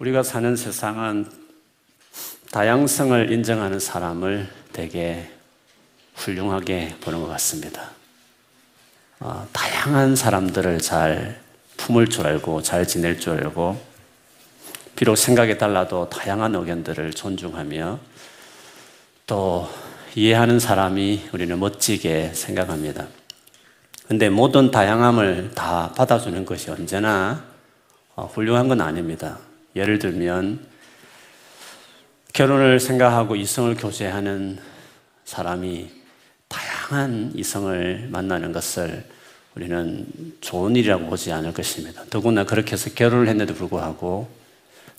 우리가 사는 세상은 다양성을 인정하는 사람을 되게 훌륭하게 보는 것 같습니다. 어, 다양한 사람들을 잘 품을 줄 알고 잘 지낼 줄 알고 비록 생각이 달라도 다양한 의견들을 존중하며 또 이해하는 사람이 우리는 멋지게 생각합니다. 근데 모든 다양함을 다 받아주는 것이 언제나 어, 훌륭한 건 아닙니다. 예를 들면 결혼을 생각하고 이성을 교제하는 사람이 다양한 이성을 만나는 것을 우리는 좋은 일이라고 보지 않을 것입니다. 더구나 그렇게 해서 결혼을 했는데도 불구하고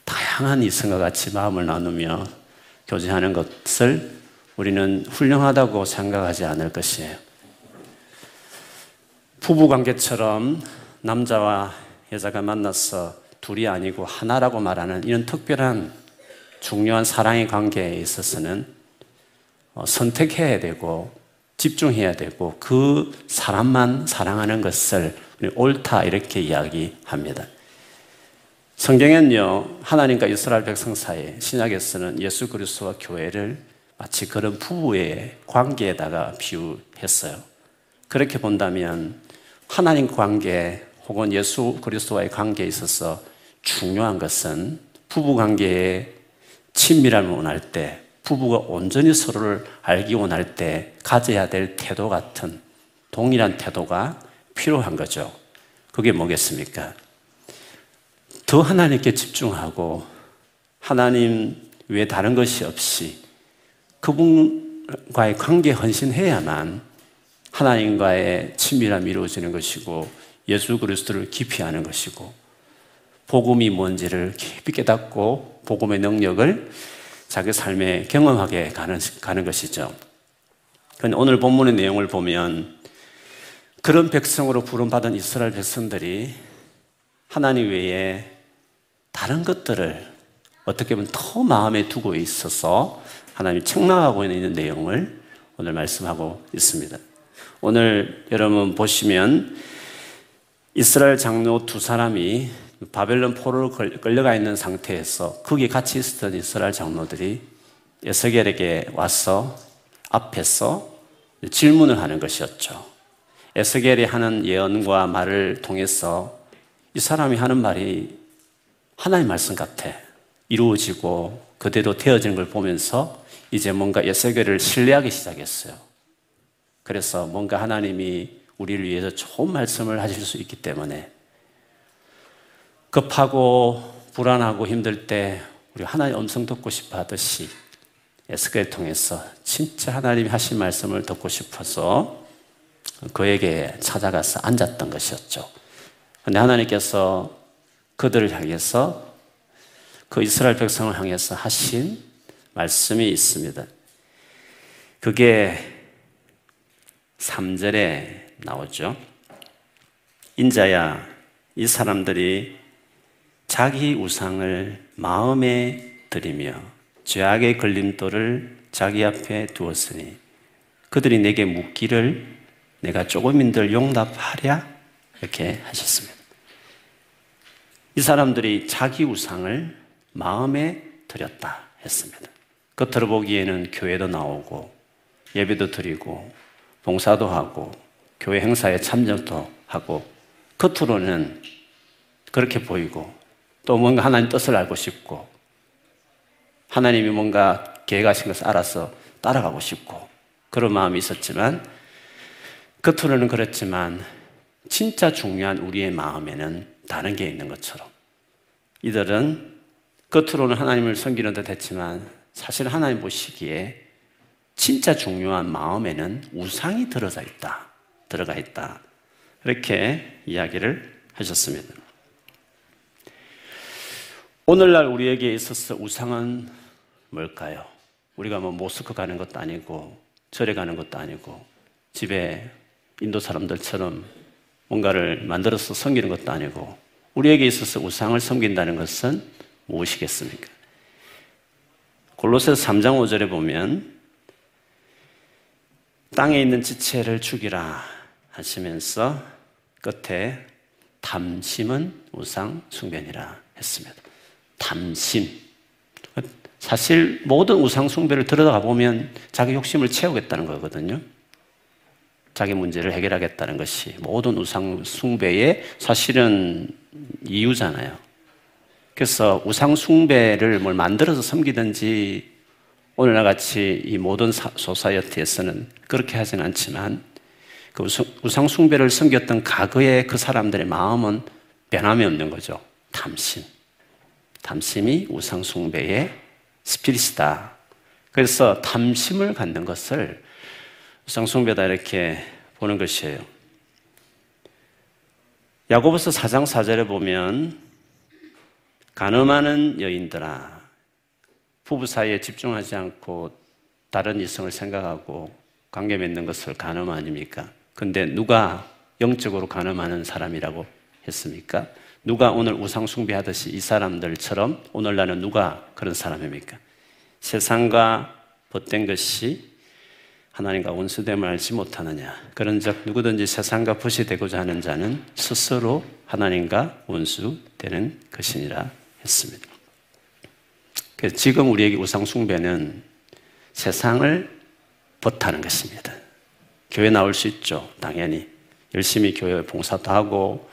다양한 이성과 같이 마음을 나누며 교제하는 것을 우리는 훌륭하다고 생각하지 않을 것이에요. 부부 관계처럼 남자와 여자가 만나서 둘이 아니고 하나라고 말하는 이런 특별한 중요한 사랑의 관계에 있어서는 어, 선택해야 되고 집중해야 되고 그 사람만 사랑하는 것을 옳다 이렇게 이야기합니다. 성경엔요 하나님과 이스라엘 백성 사이 신약에서는 예수 그리스도와 교회를 마치 그런 부부의 관계에다가 비유했어요. 그렇게 본다면 하나님 관계 혹은 예수 그리스도와의 관계에 있어서 중요한 것은 부부 관계에 친밀함을 원할 때 부부가 온전히 서로를 알기 원할 때 가져야 될 태도 같은 동일한 태도가 필요한 거죠. 그게 뭐겠습니까? 더 하나님께 집중하고 하나님 외에 다른 것이 없이 그분과의 관계에 헌신해야만 하나님과의 친밀함이 이루어지는 것이고 예수 그리스도를 아는 것이고 복음이 뭔지를 깊이 깨닫고 복음의 능력을 자기 삶에 경험하게 가는, 가는 것이죠. 그런데 오늘 본문의 내용을 보면 그런 백성으로 부름받은 이스라엘 백성들이 하나님 외에 다른 것들을 어떻게 보면 더 마음에 두고 있어서 하나님이 책망하고 있는 내용을 오늘 말씀하고 있습니다. 오늘 여러분 보시면 이스라엘 장로 두 사람이 바벨론 포로로 끌려가 있는 상태에서 거기에 같이 있었던 이스라엘 장로들이 에스겔에게 와서 앞에서 질문을 하는 것이었죠. 에스겔이 하는 예언과 말을 통해서 이 사람이 하는 말이 하나님 말씀 같아. 이루어지고 그대로 되어지는 걸 보면서 이제 뭔가 에스겔을 신뢰하기 시작했어요. 그래서 뭔가 하나님이 우리를 위해서 좋은 말씀을 하실 수 있기 때문에 급하고 불안하고 힘들 때 우리 하나님 음성 듣고 싶어 하듯이 에스겔 통해서 진짜 하나님이 하신 말씀을 듣고 싶어서 그에게 찾아가서 앉았던 것이었죠. 근데 하나님께서 그들을 향해서 그 이스라엘 백성을 향해서 하신 말씀이 있습니다. 그게 3절에 나오죠. 인자야, 이 사람들이 자기 우상을 마음에 들이며 죄악의 걸림돌을 자기 앞에 두었으니 그들이 내게 묻기를 내가 조금인들 용납하랴 이렇게 하셨습니다. 이 사람들이 자기 우상을 마음에 들였다 했습니다. 겉으로 보기에는 교회도 나오고 예배도 드리고 봉사도 하고 교회 행사에 참석도 하고 겉으로는 그렇게 보이고 또 뭔가 하나님 뜻을 알고 싶고 하나님이 뭔가 계획하신 것을 알아서 따라가고 싶고 그런 마음이 있었지만 겉으로는 그렇지만 진짜 중요한 우리의 마음에는 다른 게 있는 것처럼 이들은 겉으로는 하나님을 섬기는 듯 했지만 사실 하나님 보시기에 진짜 중요한 마음에는 우상이 들어가 있다. 들어가 있다. 이렇게 이야기를 하셨습니다. 오늘날 우리에게 있어서 우상은 뭘까요? 우리가 뭐 모스크 가는 것도 아니고 절에 가는 것도 아니고 집에 인도 사람들처럼 뭔가를 만들어서 섬기는 것도 아니고 우리에게 있어서 우상을 섬긴다는 것은 무엇이겠습니까? 골로새서 3장 5절에 보면 땅에 있는 지체를 죽이라 하시면서 끝에 담심은 우상 숭배니라 했습니다. 탐심. 사실 모든 우상숭배를 들어가 보면 자기 욕심을 채우겠다는 거거든요. 자기 문제를 해결하겠다는 것이 모든 우상숭배의 사실은 이유잖아요. 그래서 우상숭배를 뭘 만들어서 섬기든지 오늘날 같이 이 모든 소사이어티에서는 그렇게 하진 않지만 그 우상숭배를 섬겼던 과거의 그 사람들의 마음은 변함이 없는 거죠. 탐심. 탐심이 우상숭배의 스피릿이다. 그래서 탐심을 갖는 것을 우상숭배다 이렇게 보는 것이에요. 야고보서 4장 4절에 보면 가늠하는 여인들아 부부 사이에 집중하지 않고 다른 이성을 생각하고 관계 맺는 것을 가늠 아닙니까? 근데 누가 영적으로 가늠하는 사람이라고 했습니까? 누가 오늘 우상 숭배하듯이 이 사람들처럼 오늘날은 누가 그런 사람입니까? 세상과 벗된 것이 하나님과 원수됨을 알지 못하느냐. 그런즉 누구든지 세상과 벗이 되고자 하는 자는 스스로 하나님과 원수되는 것이니라 했습니다. 지금 우리에게 우상 숭배는 세상을 벗하는 것입니다. 교회 나올 수 있죠. 당연히. 열심히 교회 봉사도 하고,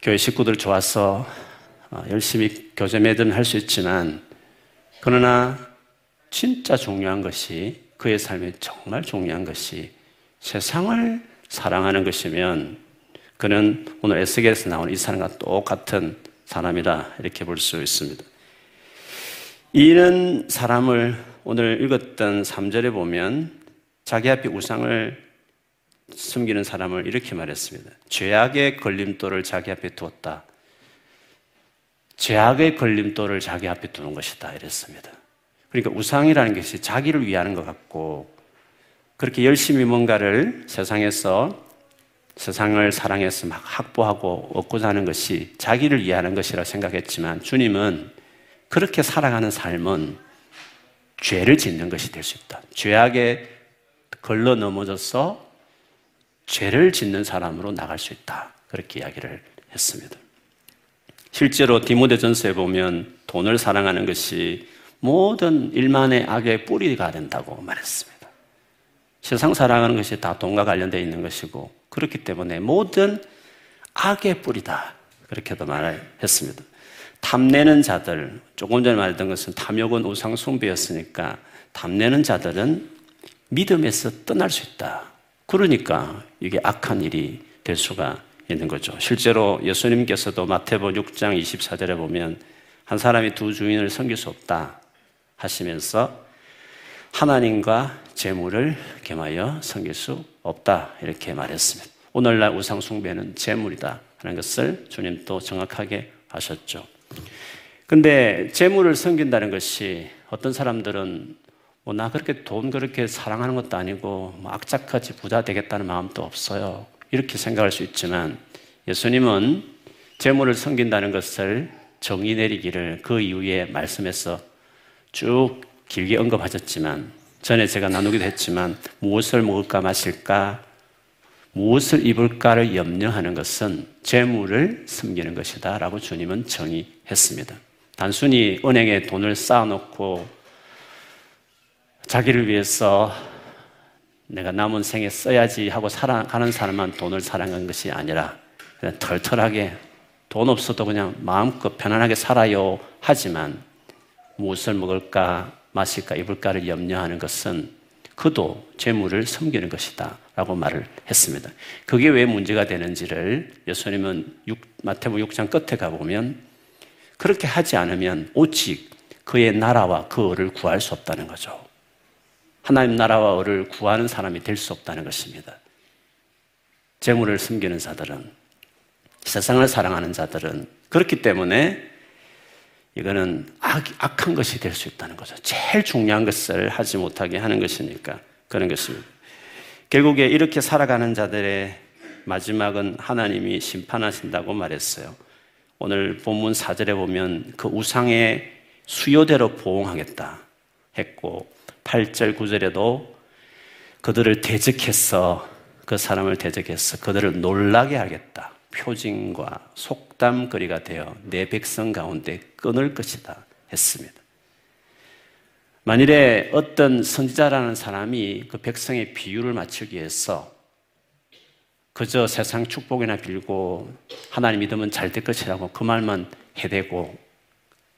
교회 식구들 좋아서 어, 열심히 교제 매듭 할수 있지만, 그러나 진짜 중요한 것이, 그의 삶에 정말 중요한 것이 세상을 사랑하는 것이면, 그는 오늘 에스겔에서 나오는 이 사람과 똑같은 사람이다. 이렇게 볼 수 있습니다. 이런 사람을 오늘 읽었던 3절에 보면 자기 앞에 우상을 숨기는 사람을 이렇게 말했습니다. 죄악의 걸림돌을 자기 앞에 두었다. 죄악의 걸림돌을 자기 앞에 두는 것이다. 이랬습니다. 그러니까 우상이라는 것이 자기를 위하는 것 같고 그렇게 열심히 뭔가를 세상에서 세상을 사랑해서 막 확보하고 얻고자 하는 것이 자기를 위하는 것이라 생각했지만 주님은 그렇게 살아가는 삶은 죄를 짓는 것이 될 수 있다. 죄악에 걸러 넘어져서 죄를 짓는 사람으로 나갈 수 있다. 그렇게 이야기를 했습니다. 실제로 디모데전서에 보면 돈을 사랑하는 것이 모든 일만의 악의 뿌리가 된다고 말했습니다. 세상 사랑하는 것이 다 돈과 관련되어 있는 것이고 그렇기 때문에 모든 악의 뿌리다. 그렇게도 말을 했습니다. 탐내는 자들, 조금 전에 말했던 것은 탐욕은 우상 숭배였으니까 탐내는 자들은 믿음에서 떠날 수 있다. 그러니까 이게 악한 일이 될 수가 있는 거죠. 실제로 예수님께서도 마태복 6장 24절에 보면 한 사람이 두 주인을 섬길 수 없다 하시면서 하나님과 재물을 겸하여 섬길 수 없다 이렇게 말했습니다. 오늘날 우상 숭배는 재물이다 하는 것을 주님도 정확하게 하셨죠. 근데 재물을 섬긴다는 것이 어떤 사람들은 뭐 나 그렇게 돈 그렇게 사랑하는 것도 아니고 뭐 악착같이 부자 되겠다는 마음도 없어요. 이렇게 생각할 수 있지만 예수님은 재물을 섬긴다는 것을 정의 내리기를 그 이후에 말씀에서 쭉 길게 언급하셨지만 전에 제가 나누기도 했지만 무엇을 먹을까 마실까 무엇을 입을까를 염려하는 것은 재물을 섬기는 것이다 라고 주님은 정의했습니다. 단순히 은행에 돈을 쌓아놓고 자기를 위해서 내가 남은 생에 써야지 하고 살아가는 사람만 돈을 사랑한 것이 아니라 그냥 털털하게 돈 없어도 그냥 마음껏 편안하게 살아요 하지만 무엇을 먹을까 마실까 입을까를 염려하는 것은 그도 재물을 섬기는 것이다 라고 말을 했습니다. 그게 왜 문제가 되는지를 예수님은 6, 마태복 6장 끝에 가보면 그렇게 하지 않으면 오직 그의 나라와 그 을을 구할 수 없다는 거죠. 하나님 나라와 을을 구하는 사람이 될 수 없다는 것입니다. 재물을 숨기는 자들은 세상을 사랑하는 자들은 그렇기 때문에 이거는 악, 악한 것이 될 수 있다는 거죠. 제일 중요한 것을 하지 못하게 하는 것이니까 그런 것입니다. 결국에 이렇게 살아가는 자들의 마지막은 하나님이 심판하신다고 말했어요. 오늘 본문 4절에 보면 그 우상의 수요대로 보응하겠다 했고 8절, 9절에도 그들을 대적해서 그 사람을 대적해서 그들을 놀라게 하겠다. 표징과 속담거리가 되어 내 백성 가운데 끊을 것이다 했습니다. 만일에 어떤 선지자라는 사람이 그 백성의 비유를 맞추기 위해서 그저 세상 축복이나 빌고 하나님 믿으면 잘 될 것이라고 그 말만 해대고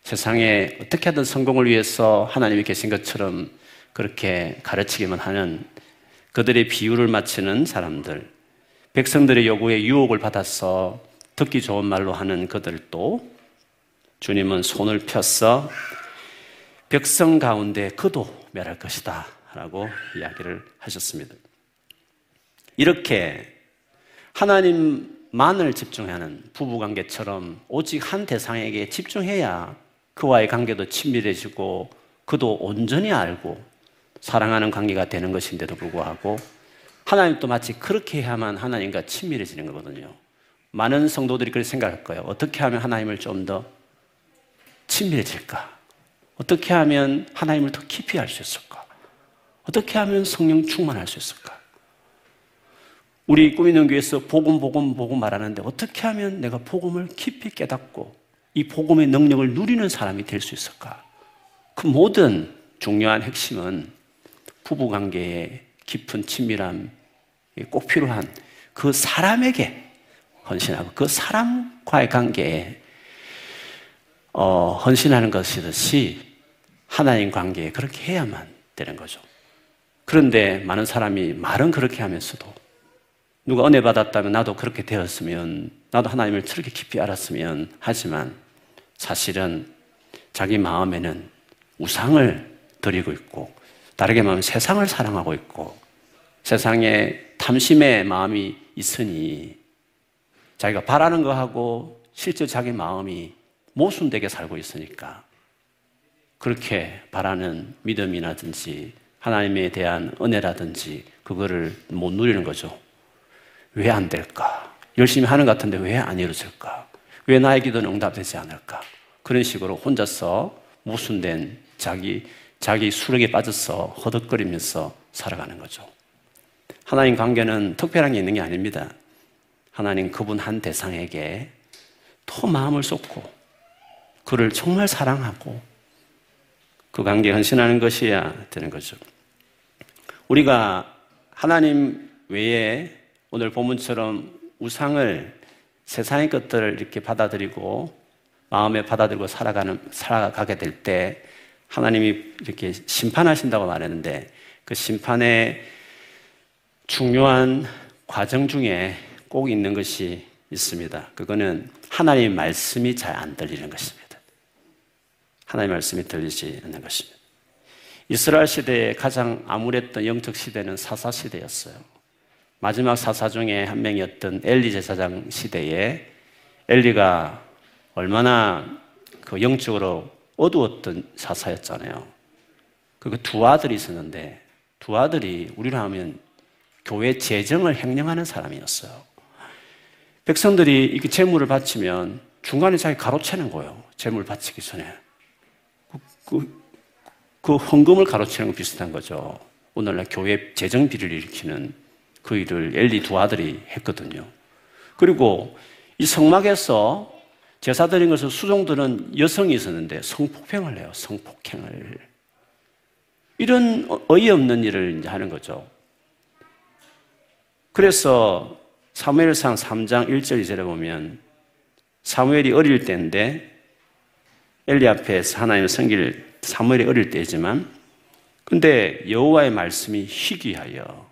세상에 어떻게든 성공을 위해서 하나님이 계신 것처럼 그렇게 가르치기만 하는 그들의 비유를 맞추는 사람들, 백성들의 요구에 유혹을 받아서 듣기 좋은 말로 하는 그들도 주님은 손을 펴서 백성 가운데 그도 멸할 것이다. 라고 이야기를 하셨습니다. 이렇게 하나님만을 집중하는 부부관계처럼 오직 한 대상에게 집중해야 그와의 관계도 친밀해지고 그도 온전히 알고 사랑하는 관계가 되는 것인데도 불구하고 하나님도 마치 그렇게 해야만 하나님과 친밀해지는 거거든요. 많은 성도들이 그렇게 생각할 거예요. 어떻게 하면 하나님을 좀 더 친밀해질까? 어떻게 하면 하나님을 더 깊이 알 수 있을까? 어떻게 하면 성령 충만할 수 있을까? 우리 꾸미는 교회에서 복음, 복음, 복음 말하는데 어떻게 하면 내가 복음을 깊이 깨닫고 이 복음의 능력을 누리는 사람이 될 수 있을까? 그 모든 중요한 핵심은 부부 관계의 깊은 친밀함이 꼭 필요한 그 사람에게 헌신하고 그 사람과의 관계에 어, 헌신하는 것이듯이 하나님 관계에 그렇게 해야만 되는 거죠. 그런데 많은 사람이 말은 그렇게 하면서도 누가 은혜 받았다면 나도 그렇게 되었으면 나도 하나님을 저렇게 깊이 알았으면 하지만 사실은 자기 마음에는 우상을 드리고 있고 다르게 말하면 세상을 사랑하고 있고 세상에 탐심의 마음이 있으니 자기가 바라는 거하고 실제 자기 마음이 모순되게 살고 있으니까 그렇게 바라는 믿음이라든지 하나님에 대한 은혜라든지 그거를 못 누리는 거죠. 왜 안 될까? 열심히 하는 것 같은데 왜 안 이루어질까? 왜 나의 기도는 응답되지 않을까? 그런 식으로 혼자서 모순된 자기, 자기 수력에 빠져서 허덕거리면서 살아가는 거죠. 하나님 관계는 특별한 게 있는 게 아닙니다. 하나님 그분 한 대상에게 더 마음을 쏟고 그를 정말 사랑하고 그 관계에 헌신하는 것이야 되는 거죠. 우리가 하나님 외에 오늘 본문처럼 우상을 세상의 것들을 이렇게 받아들이고 마음에 받아들이고 살아가는 살아가게 될 때 하나님이 이렇게 심판하신다고 말했는데 그 심판의 중요한 과정 중에 꼭 있는 것이 있습니다. 그거는 하나님의 말씀이 잘 안 들리는 것입니다. 하나님의 말씀이 들리지 않는 것입니다. 이스라엘 시대에 가장 암울했던 영적 시대는 사사 시대였어요. 마지막 사사 중에 한 명이었던 엘리 제사장 시대에 엘리가 얼마나 그 영적으로 어두웠던 사사였잖아요. 그두 아들이 있었는데 두 아들이 우리로 하면 교회 재정을 횡령하는 사람이었어요. 백성들이 이렇게 재물을 바치면 중간에 자기 가로채는 거예요. 재물 바치기 전에. 그, 그 헌금을 가로채는 거 비슷한 거죠. 오늘날 교회 재정 비리를 일으키는 그 일을 엘리 두 아들이 했거든요. 그리고 이 성막에서 제사 드린 것을 수종들은 여성이 있었는데 성폭행을 해요. 성폭행을. 이런 어이없는 일을 이제 하는 거죠. 그래서 사무엘상 3장 1절 2절에 보면 사무엘이 어릴 때인데 엘리 앞에서 하나님을 섬길 사무엘이 어릴 때지만 근데 여호와의 말씀이 희귀하여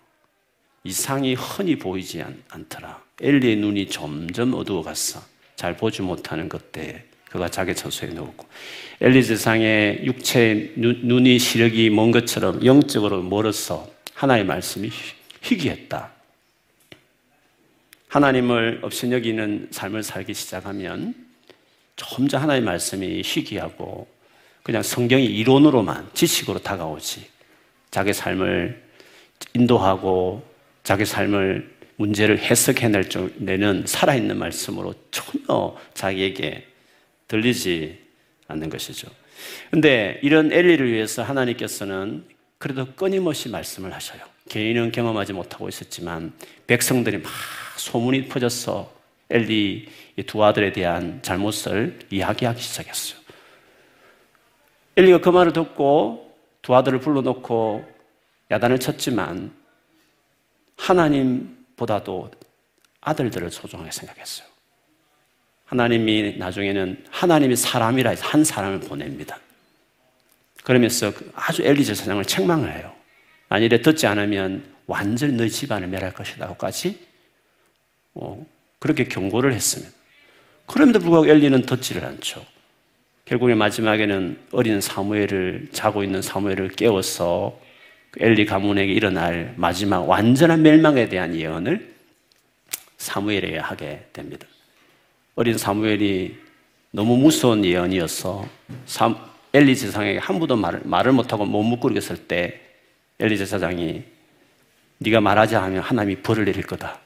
이상이 흔히 보이지 않, 더라 엘리의 눈이 점점 어두워갔어. 잘 보지 못하는 그때 그가 자기 처소에 누웠고 엘리 세상에 육체의 눈, 이 시력이 먼 것처럼 영적으로 멀어서 하나의 말씀이 희귀했다. 하나님을 업신여기는 삶을 살기 시작하면 점점 하나의 말씀이 희귀하고 그냥 성경의 이론으로만 지식으로 다가오지 자기 삶을 인도하고 자기 삶을 문제를 해석해낼 내는 살아있는 말씀으로 전혀 자기에게 들리지 않는 것이죠. 근데 이런 엘리를 위해서 하나님께서는 그래도 끊임없이 말씀을 하셔요. 개인은 경험하지 못하고 있었지만 백성들이 막 소문이 퍼져서 엘리 두 아들에 대한 잘못을 이야기하기 시작했어요. 엘리가 그 말을 듣고 두 아들을 불러놓고 야단을 쳤지만 하나님 보다도 아들들을 소중하게 생각했어요. 하나님이 나중에는 하나님이 사람이라 해서 한 사람을 보냅니다. 그러면서 그 아주 엘리 제 사장을 책망을 해요. 만일에 듣지 않으면 완전히 너희 집안을 멸할 것이다고까지 어, 그렇게 경고를 했습니다. 그럼에도 불구하고 엘리는 듣지를 않죠. 결국에 마지막에는 어린 사무엘을 자고 있는 사무엘을 깨워서 그 엘리 가문에게 일어날 마지막 완전한 멸망에 대한 예언을 사무엘에게 하게 됩니다. 어린 사무엘이 너무 무서운 예언이어서 엘리 제사장에게 한 번도 말을, 말을 못하고 머뭇거리고 있을 때 엘리 제사장이 네가 말하지 않으면 하나님이 벌을 내릴 거다.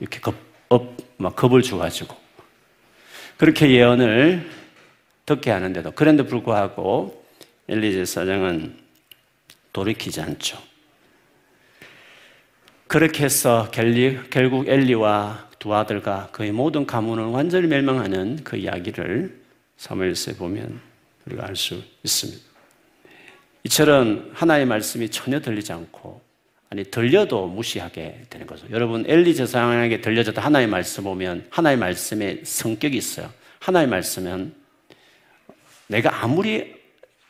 이렇게 겁, 업, 막 겁을 주가지고 그렇게 예언을 듣게 하는데도 그런데 불구하고 엘리 제사장은 돌이키지 않죠. 그렇게 해서 결국 엘리와 두 아들과 그의 모든 가문을 완전히 멸망하는 그 이야기를 사무엘서에 보면 우리가 알 수 있습니다. 이처럼 하나의 말씀이 전혀 들리지 않고 아니 들려도 무시하게 되는 거죠. 여러분 엘리 제사장에게 들려졌다 하나의 말씀 보면 하나의 말씀에 성격이 있어요. 하나의 말씀은 내가 아무리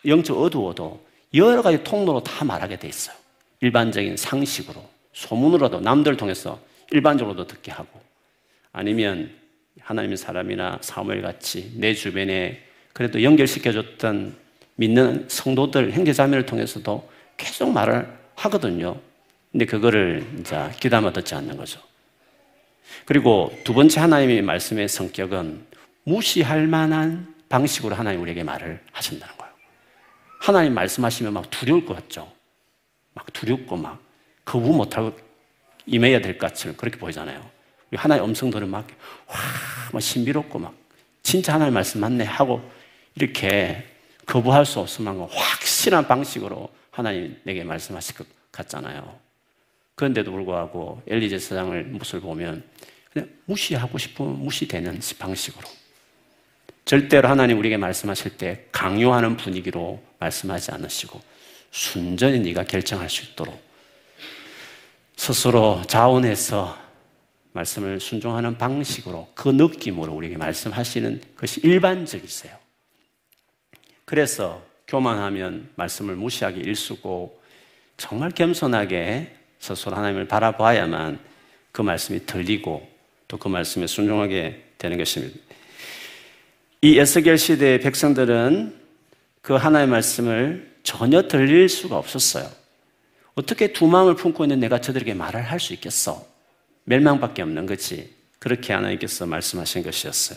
영적 어두워도 여러 가지 통로로 다 말하게 돼 있어요. 일반적인 상식으로 소문으로도 남들 통해서 일반적으로도 듣게 하고 아니면 하나님의 사람이나 사무엘 같이 내 주변에 그래도 연결시켜줬던 믿는 성도들, 형제자매를 통해서도 계속 말을 하거든요. 근데 그거를 이제 귀담아 듣지 않는 거죠. 그리고 두 번째 하나님의 말씀의 성격은 무시할 만한 방식으로 하나님 우리에게 말을 하신다는 거예요. 하나님 말씀하시면 막 두려울 것 같죠? 막 두렵고 막 거부 못하고 임해야 될 것처럼 그렇게 보이잖아요. 하나의 음성 들으면 막, 와, 막 신비롭고 막, 진짜 하나님 말씀 맞네 하고 이렇게 거부할 수 만큼 확실한 방식으로 하나님 내게 말씀하실 것 같잖아요. 그런데도 불구하고 엘리제 사장을 모습을 보면 그냥 무시하고 싶으면 무시되는 방식으로. 절대로 하나님 우리에게 말씀하실 때 강요하는 분위기로 말씀하지 않으시고 순전히 네가 결정할 수 있도록 스스로 자원해서 말씀을 순종하는 방식으로 그 느낌으로 우리에게 말씀하시는 것이 일반적이세요. 그래서 교만하면 말씀을 무시하기 일수고 정말 겸손하게 스스로 하나님을 바라봐야만 그 말씀이 들리고 또 그 말씀에 순종하게 되는 것입니다. 이 에스겔 시대의 백성들은 그 하나의 말씀을 전혀 들릴 수가 없었어요. 어떻게 두 마음을 품고 있는 내가 저들에게 말을 할 수 있겠어? 멸망밖에 없는 거지. 그렇게 하나님께서 말씀하신 것이었어요.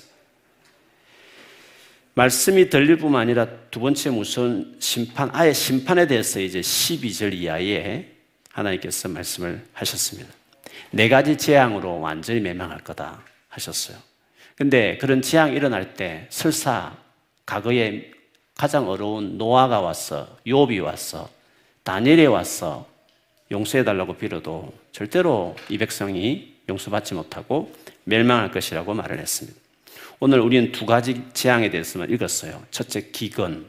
말씀이 들릴 뿐만 아니라 두 번째 무슨 심판, 아예 심판에 대해서 이제 12절 이하에 하나님께서 말씀을 하셨습니다. 네 가지 재앙으로 완전히 멸망할 거다 하셨어요. 근데 그런 재앙이 일어날 때 설사 과거에 가장 어려운 노아가 왔어, 욥이 왔어, 다니엘이 왔어, 용서해달라고 빌어도 절대로 이 백성이 용서받지 못하고 멸망할 것이라고 말을 했습니다. 오늘 우리는 두 가지 재앙에 대해서만 읽었어요. 첫째, 기근,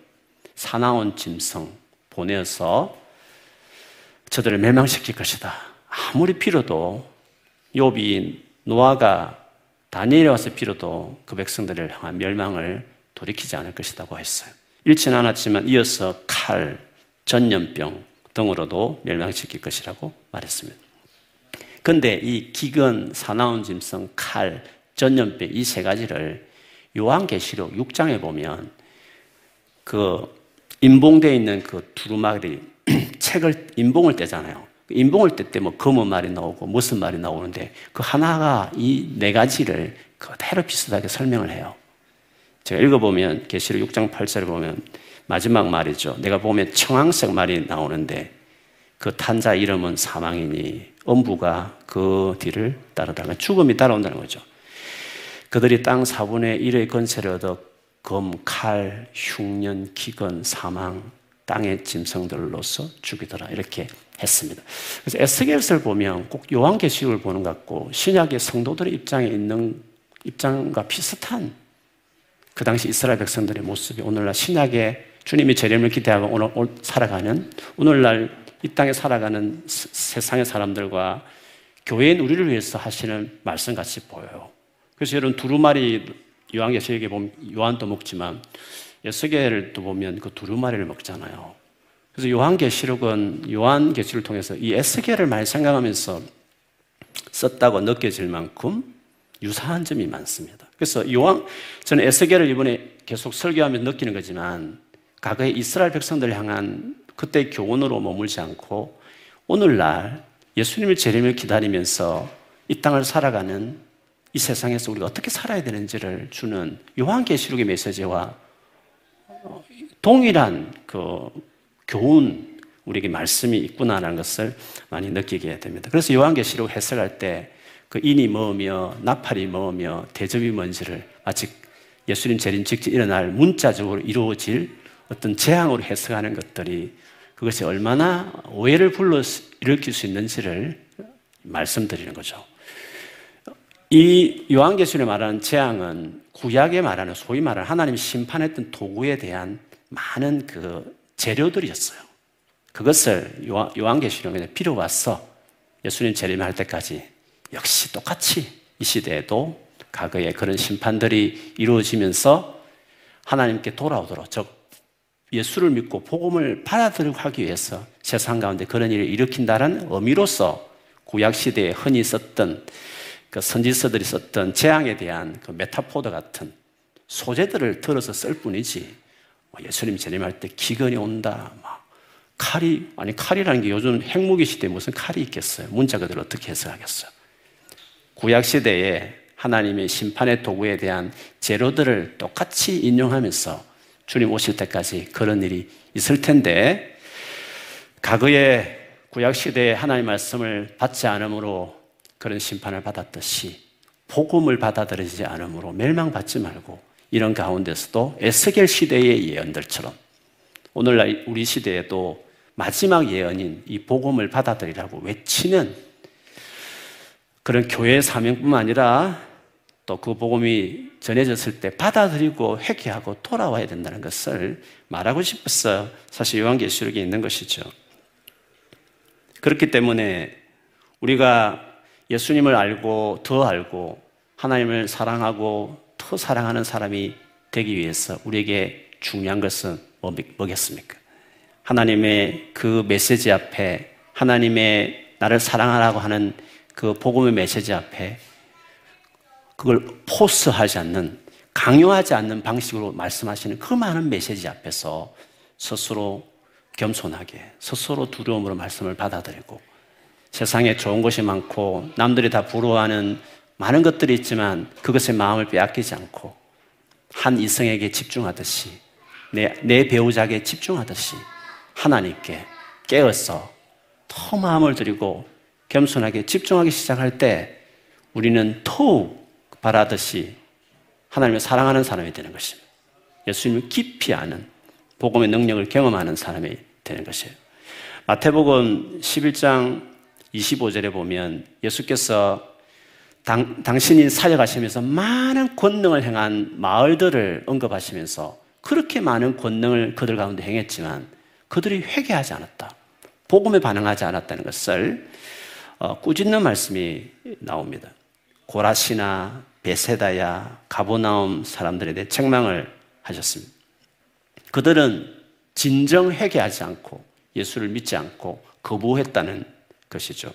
사나운 짐승 보내서 저들을 멸망시킬 것이다. 아무리 빌어도 욥이 노아가 다니엘에 와서 빌어도 그 백성들을 향한 멸망을 돌이키지 않을 것이라고 했어요. 잃지는 않았지만 이어서 칼, 전염병 등으로도 멸망시킬 것이라고 말했습니다. 근데 이 기근, 사나운 짐승, 칼, 전염병 이 세 가지를 요한계시록 6장에 보면 그 인봉되어 있는 그 두루마리 책을 인봉을 떼잖아요. 인봉을 뗄 때 뭐 검은 말이 나오고 무슨 말이 나오는데 그 하나가 이 네 가지를 그대로 비슷하게 설명을 해요. 제가 읽어보면 계시록 6장 8절을 보면 마지막 말이죠. 내가 보면 청황색 말이 나오는데 그 탄자 이름은 사망이니 엄부가 그 뒤를 따르다가 죽음이 따라온다는 거죠. 그들이 땅 4분의 1의 건세를 얻어 검, 칼, 흉년, 기근, 사망 땅의 짐승들로서 죽이더라 이렇게 했습니다. 그래서 에스겔서를 보면 꼭 요한계시록을 보는 것 같고 신약의 성도들의 입장에 있는 입장과 비슷한 그 당시 이스라엘 백성들의 모습이 오늘날 신약의 주님이 재림을 기대하고 오늘 살아가는 오늘날 이 땅에 살아가는 세상의 사람들과 교회인 우리를 위해서 하시는 말씀 같이 보여요. 그래서 여러분 두루마리 요한계시록에 보면 요한도 먹지만 에스겔도 보면 그 두루마리를 먹잖아요. 그래서 요한계시록은 요한계시를 통해서 이 에스겔을 많이 생각하면서 썼다고 느껴질 만큼 유사한 점이 많습니다. 그래서 요한 저는 에스겔을 이번에 계속 설교하면서 느끼는 거지만 과거에 이스라엘 백성들을 향한 그때 교훈으로 머물지 않고 오늘날 예수님의 재림을 기다리면서 이 땅을 살아가는 이 세상에서 우리가 어떻게 살아야 되는지를 주는 요한계시록의 메시지와 동일한 그 교훈 우리에게 말씀이 있구나라는 것을 많이 느끼게 됩니다. 그래서 요한계시록 해석할 때 그 인이 뭐며 나팔이 뭐며 대접이 뭔지를 마치 예수님 재림 직전 일어날 문자적으로 이루어질 어떤 재앙으로 해석하는 것들이 그것이 얼마나 오해를 불러 일으킬 수 있는지를 말씀드리는 거죠. 이 요한계시록에 말하는 재앙은 구약에 말하는 소위 말하는 하나님 심판했던 도구에 대한 많은 그 재료들이었어요. 그것을 요한계시록에 필요 왔어. 예수님 재림할 때까지 역시 똑같이 이 시대에도 과거에 그런 심판들이 이루어지면서 하나님께 돌아오도록 즉 예수를 믿고 복음을 받아들이고 하기 위해서 세상 가운데 그런 일을 일으킨다는 의미로서 구약 시대에 흔히 썼던 그 선지서들이 썼던 재앙에 대한 그 메타포 같은 소재들을 들어서 쓸 뿐이지 뭐 예수님 재림할 때 기근이 온다 막 칼이 아니 칼이라는 게 요즘 핵무기 시대에 무슨 칼이 있겠어요? 문자 그대로 어떻게 해석하겠어요 구약 시대에 하나님의 심판의 도구에 대한 재료들을 똑같이 인용하면서 주님 오실 때까지 그런 일이 있을 텐데 과거에 구약 시대에 하나님 말씀을 받지 않으므로 그런 심판을 받았듯이 복음을 받아들이지 않으므로 멸망받지 말고 이런 가운데서도 에스겔 시대의 예언들처럼 오늘날 우리 시대에도 마지막 예언인 이 복음을 받아들이라고 외치는 그런 교회의 사명뿐만 아니라 또 그 복음이 전해졌을 때 받아들이고 회개하고 돌아와야 된다는 것을 말하고 싶었어 사실 요한계시록에 있는 것이죠. 그렇기 때문에 우리가 예수님을 알고 더 알고 하나님을 사랑하고 더 사랑하는 사람이 되기 위해서 우리에게 중요한 것은 뭐겠습니까? 하나님의 그 메시지 앞에 하나님의 나를 사랑하라고 하는 그 복음의 메시지 앞에 그걸 포스하지 않는 강요하지 않는 방식으로 말씀하시는 그 많은 메시지 앞에서 스스로 겸손하게 스스로 두려움으로 말씀을 받아들이고 세상에 좋은 것이 많고 남들이 다 부러워하는 많은 것들이 있지만 그것에 마음을 빼앗기지 않고 한 이성에게 집중하듯이 내, 내 배우자에게 집중하듯이 하나님께 깨어서 더 마음을 들이고 겸손하게 집중하기 시작할 때 우리는 더욱 바라듯이 하나님을 사랑하는 사람이 되는 것입니다. 예수님을 깊이 아는 복음의 능력을 경험하는 사람이 되는 것이에요. 마태복음 11장 25절에 보면 예수께서 당, 당신이 사역하시면서 많은 권능을 행한 마을들을 언급하시면서 그렇게 많은 권능을 그들 가운데 행했지만 그들이 회개하지 않았다. 복음에 반응하지 않았다는 것을 어, 꾸짖는 말씀이 나옵니다. 고라시나 베세다야 가보나움 사람들에 대해 책망을 하셨습니다. 그들은 진정 회개하지 않고 예수를 믿지 않고 거부했다는 것이죠.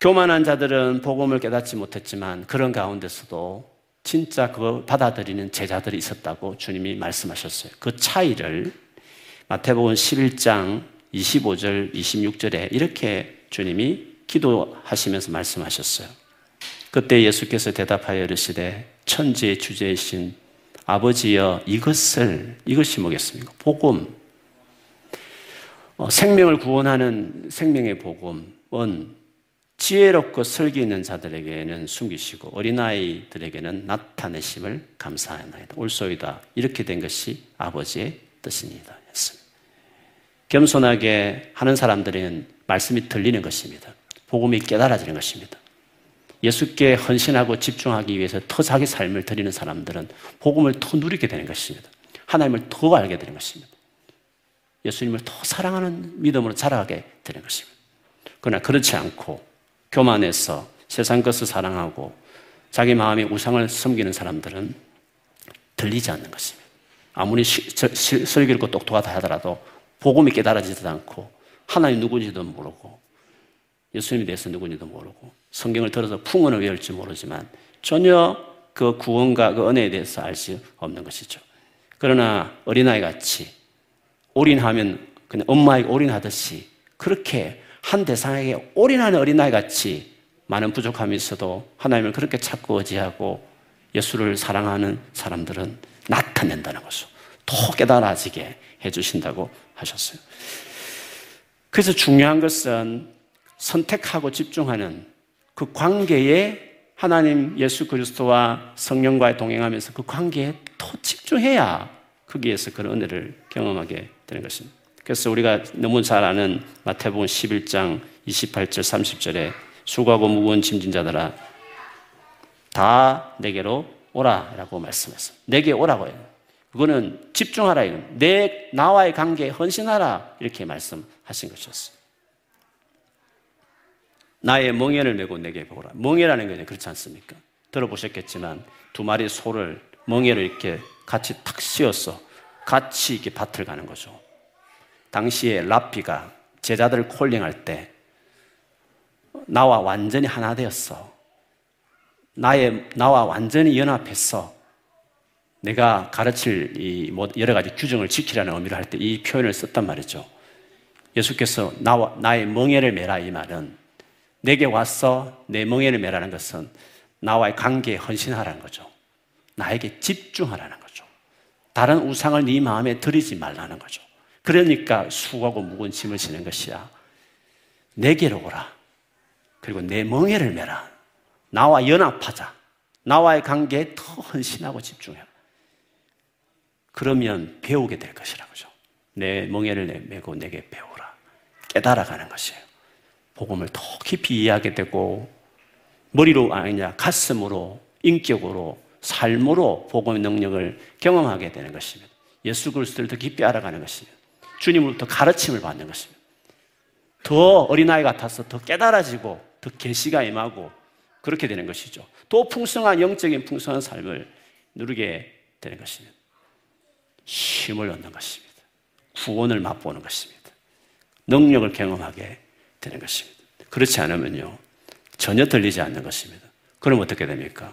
교만한 자들은 복음을 깨닫지 못했지만 그런 가운데서도 진짜 그거 받아들이는 제자들이 있었다고 주님이 말씀하셨어요. 그 차이를 마태복음 11장 25절, 26절에 이렇게 주님이 기도하시면서 말씀하셨어요. 그때 예수께서 대답하여 이르시되 천지의 주제이신 아버지여 이것을 이것이 뭐겠습니까? 복음. 어, 생명을 구원하는 생명의 복음은 지혜롭고 설기 있는 자들에게는 숨기시고 어린아이들에게는 나타내심을 감사하나이다. 올소이다. 이렇게 된 것이 아버지의 뜻입니다. 했습니다. 겸손하게 하는 사람들은 말씀이 들리는 것입니다. 복음이 깨달아지는 것입니다. 예수께 헌신하고 집중하기 위해서 더 자기 삶을 드리는 사람들은 복음을 더 누리게 되는 것입니다. 하나님을 더 알게 되는 것입니다. 예수님을 더 사랑하는 믿음으로 자라게 되는 것입니다. 그러나 그렇지 않고 교만해서 세상 것을 사랑하고 자기 마음의 우상을 섬기는 사람들은 들리지 않는 것입니다. 아무리 슬기롭고 똑똑하다 하더라도 복음이 깨달아지지도 않고 하나님 누구인지도 모르고 예수님에 대해서 누구인지도 모르고 성경을 들어서 풍언을 외울지 모르지만 전혀 그 구원과 그 은혜에 대해서 알 수 없는 것이죠. 그러나 어린아이 같이 올인하면 그냥 엄마에게 올인하듯이 그렇게 한 대상에게 올인하는 어린아이 같이 많은 부족함이 있어도 하나님을 그렇게 찾고 의지하고 예수를 사랑하는 사람들은 나타낸다는 것을 더 깨달아지게 해주신다고 하셨어요. 그래서 중요한 것은 선택하고 집중하는 그 관계에 하나님 예수 그리스도와 성령과의 동행하면서 그 관계에 더 집중해야 거기에서 그런 은혜를 경험하게 되는 것입니다. 그래서 우리가 너무 잘 아는 마태복음 11장 28절 30절에 수고하고 무거운 짐진 자들아 다 내게로 오라라고 말씀했어요. 내게 오라고 해요. 그거는 집중하라 내 나와의 관계에 헌신하라 이렇게 말씀하신 것이었어요. 나의 멍에를 메고 내게 보라. 멍에라는 것은 그렇지 않습니까? 들어보셨겠지만 두 마리 소를 멍에를 이렇게 같이 탁 씌워서 같이 이렇게 밭을 가는 거죠. 당시에 라피가 제자들 콜링할 때 나와 완전히 하나 되었어. 나의 나와 완전히 연합했어. 내가 가르칠 이뭐 여러 가지 규정을 지키라는 의미로 할 때 이 표현을 썼단 말이죠. 예수께서 나와 나의 멍에를 메라 이 말은 내게 와서 내 멍에를 메라는 것은 나와의 관계에 헌신하라는 거죠. 나에게 집중하라는 거죠. 다른 우상을 네 마음에 들이지 말라는 거죠. 그러니까 수고하고 무거운 짐을 지는 것이야. 내게로 오라. 그리고 내 멍에를 메라. 나와 연합하자. 나와의 관계에 더 헌신하고 집중해. 그러면 배우게 될 것이라고죠. 내 멍에를 메고 내게 배우라. 깨달아가는 것이에요. 복음을 더 깊이 이해하게 되고 머리로 아니냐 가슴으로 인격으로 삶으로 복음의 능력을 경험하게 되는 것입니다. 예수 그리스도를 더 깊이 알아가는 것입니다. 주님으로부터 가르침을 받는 것입니다. 더 어린아이 같아서 더 깨달아지고 더 계시가 임하고 그렇게 되는 것이죠. 또 풍성한 영적인 풍성한 삶을 누리게 되는 것입니다. 힘을 얻는 것입니다. 구원을 맛보는 것입니다. 능력을 경험하게 되는 것입니다. 그렇지 않으면요. 전혀 들리지 않는 것입니다. 그럼 어떻게 됩니까?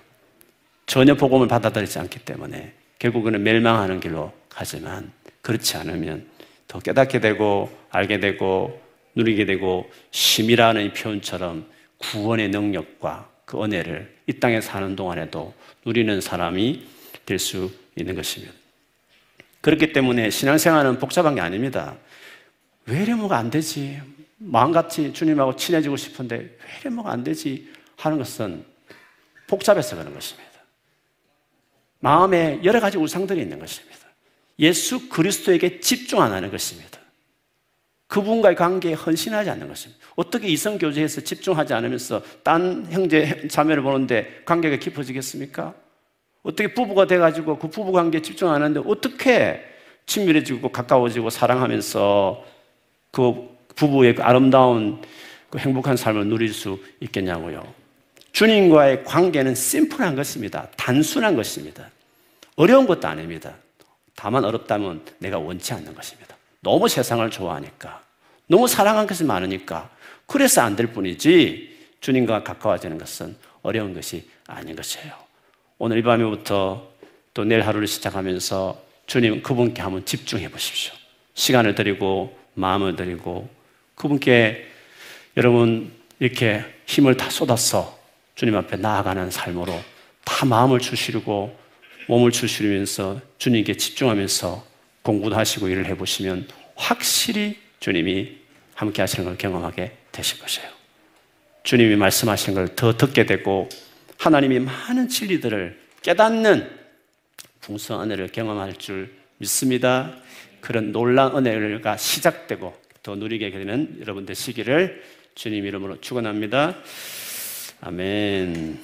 전혀 복음을 받아들이지 않기 때문에 결국은 멸망하는 길로 가지만 그렇지 않으면 더 깨닫게 되고 알게 되고 누리게 되고 심이라는 표현처럼 구원의 능력과 그 은혜를 이 땅에 사는 동안에도 누리는 사람이 될 수 있는 것입니다. 그렇기 때문에 신앙생활은 복잡한 게 아닙니다. 왜 뭐가 안 되지? 마음같이 주님하고 친해지고 싶은데 왜 뭐가 안 되지? 하는 것은 복잡해서 그런 것입니다. 마음에 여러 가지 우상들이 있는 것입니다. 예수 그리스도에게 집중 안 하는 것입니다. 그분과의 관계에 헌신하지 않는 것입니다. 어떻게 이성 교제에서 집중하지 않으면서 딴 형제 자매를 보는데 관계가 깊어지겠습니까? 어떻게 부부가 돼가지고 그 부부 관계에 집중 안 하는데 어떻게 친밀해지고 가까워지고 사랑하면서 그 부부의 그 아름다운 그 행복한 삶을 누릴 수 있겠냐고요. 주님과의 관계는 심플한 것입니다. 단순한 것입니다. 어려운 것도 아닙니다. 다만 어렵다면 내가 원치 않는 것입니다. 너무 세상을 좋아하니까, 너무 사랑한 것이 많으니까, 그래서 안 될 뿐이지, 주님과 가까워지는 것은 어려운 것이 아닌 것이에요. 오늘 이 밤에부터 또 내일 하루를 시작하면서 주님 그분께 한번 집중해 보십시오. 시간을 드리고, 마음을 드리고, 그분께 여러분 이렇게 힘을 다 쏟아서 주님 앞에 나아가는 삶으로 다 마음을 주시고 몸을 주시면서 주님께 집중하면서 공부도 하시고 일을 해보시면 확실히 주님이 함께 하시는 걸 경험하게 되실 것이에요. 주님이 말씀하신 걸더 듣게 되고 하나님이 많은 진리들을 깨닫는 풍성한 은혜를 경험할 줄 믿습니다. 그런 놀라운 은혜가 시작되고 더 누리게 되는 여러분 되시기를 주님 이름으로 축원합니다. 아멘.